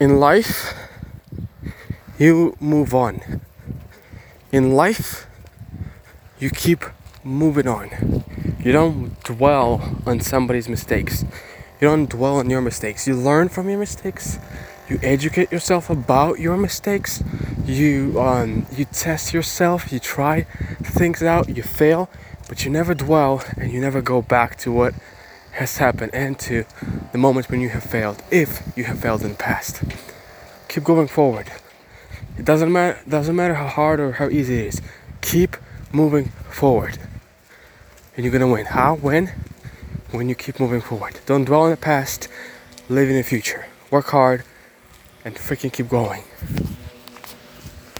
In life, you move on. In life, you keep moving on. You don't dwell on somebody's mistakes. You don't dwell on your mistakes. You learn from your mistakes. You educate yourself about your mistakes. You um, you test yourself. You try things out. You fail, but you never dwell and you never go back to what has happened and to the moments when you have failed, if you have failed in the past. Keep going forward. It doesn't matter doesn't matter how hard or how easy it is. Keep moving forward. And you're gonna win. How? When? When you keep moving forward. Don't dwell in the past, live in the future. Work hard and freaking keep going.